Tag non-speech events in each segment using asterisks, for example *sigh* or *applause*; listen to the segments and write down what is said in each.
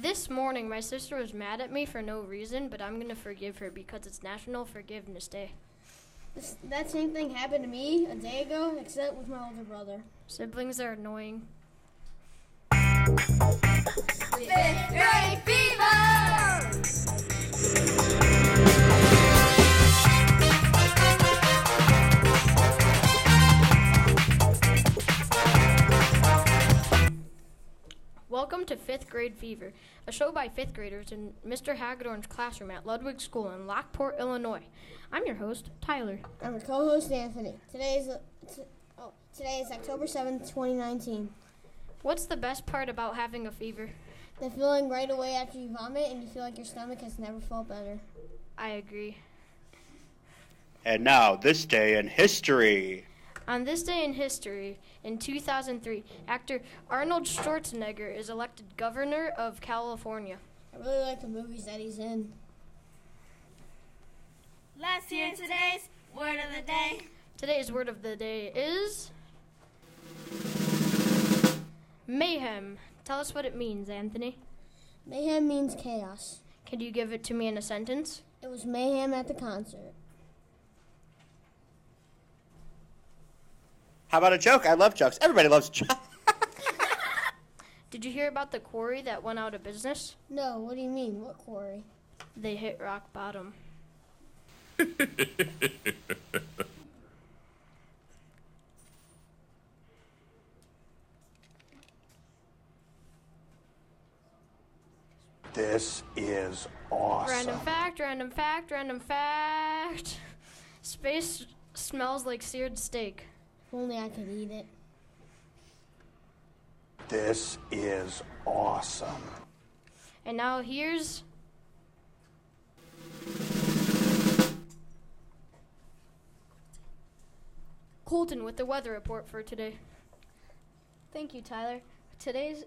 This morning, my sister was mad at me for no reason, but I'm going to forgive her because it's National Forgiveness Day. This, that same thing happened to me a day ago, except with my older brother. Siblings are annoying. Fifth grade fever! To Fifth Grade Fever, a show by fifth graders in Mr. Hagedorn's classroom at Ludwig School in Lockport, Illinois. I'm your host, Tyler. I'm your co-host Anthony. Today is uh, t- oh, today is October seventh, 2019. What's the best part about having a fever? The feeling right away after you vomit and you feel like your stomach has never felt better. I agree. And now, this day in history. On this day in history, in 2003, actor Arnold Schwarzenegger is elected governor of California. I really like the movies that he's in. Last year today's word of the day. Today's word of the day is mayhem. Tell us what it means, Anthony. Mayhem means chaos. Can you give it to me in a sentence? It was mayhem at the concert. How about a joke? I love jokes. Everybody loves jokes. *laughs* Did you hear about the quarry that went out of business? No, what do you mean? What quarry? They hit rock bottom. This is awesome. Random fact, random fact, random fact. Space smells like seared steak. If only I could eat it. This is awesome. And now here's Colton with the weather report for today. Thank you, Tyler. Today's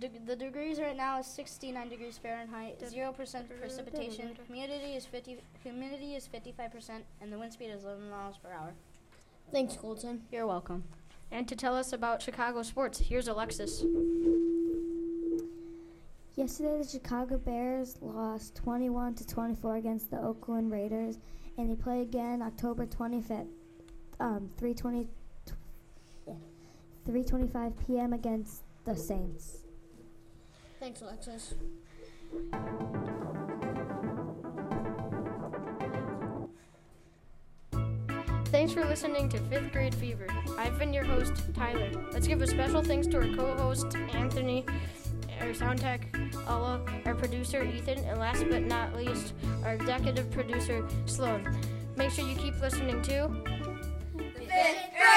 deg- the degrees right now is 69 degrees Fahrenheit, zero percent precipitation. Humidity is 50. Humidity is 55 percent, and the wind speed is 11 miles per hour. Thanks, Colton. You're welcome. And to tell us about Chicago sports, here's Alexis. Yesterday, the Chicago Bears lost 21 to 24 against the Oakland Raiders, and they play again October 25th, um, 3:20, 3:25 p.m. against the Saints. Thanks, Alexis. Thanks for listening to Fifth Grade Fever. I've been your host, Tyler. Let's give a special thanks to our co-host, Anthony, our sound tech, Ella, our producer, Ethan, and last but not least, our executive producer, Sloan. Make sure you keep listening to Fifth grade!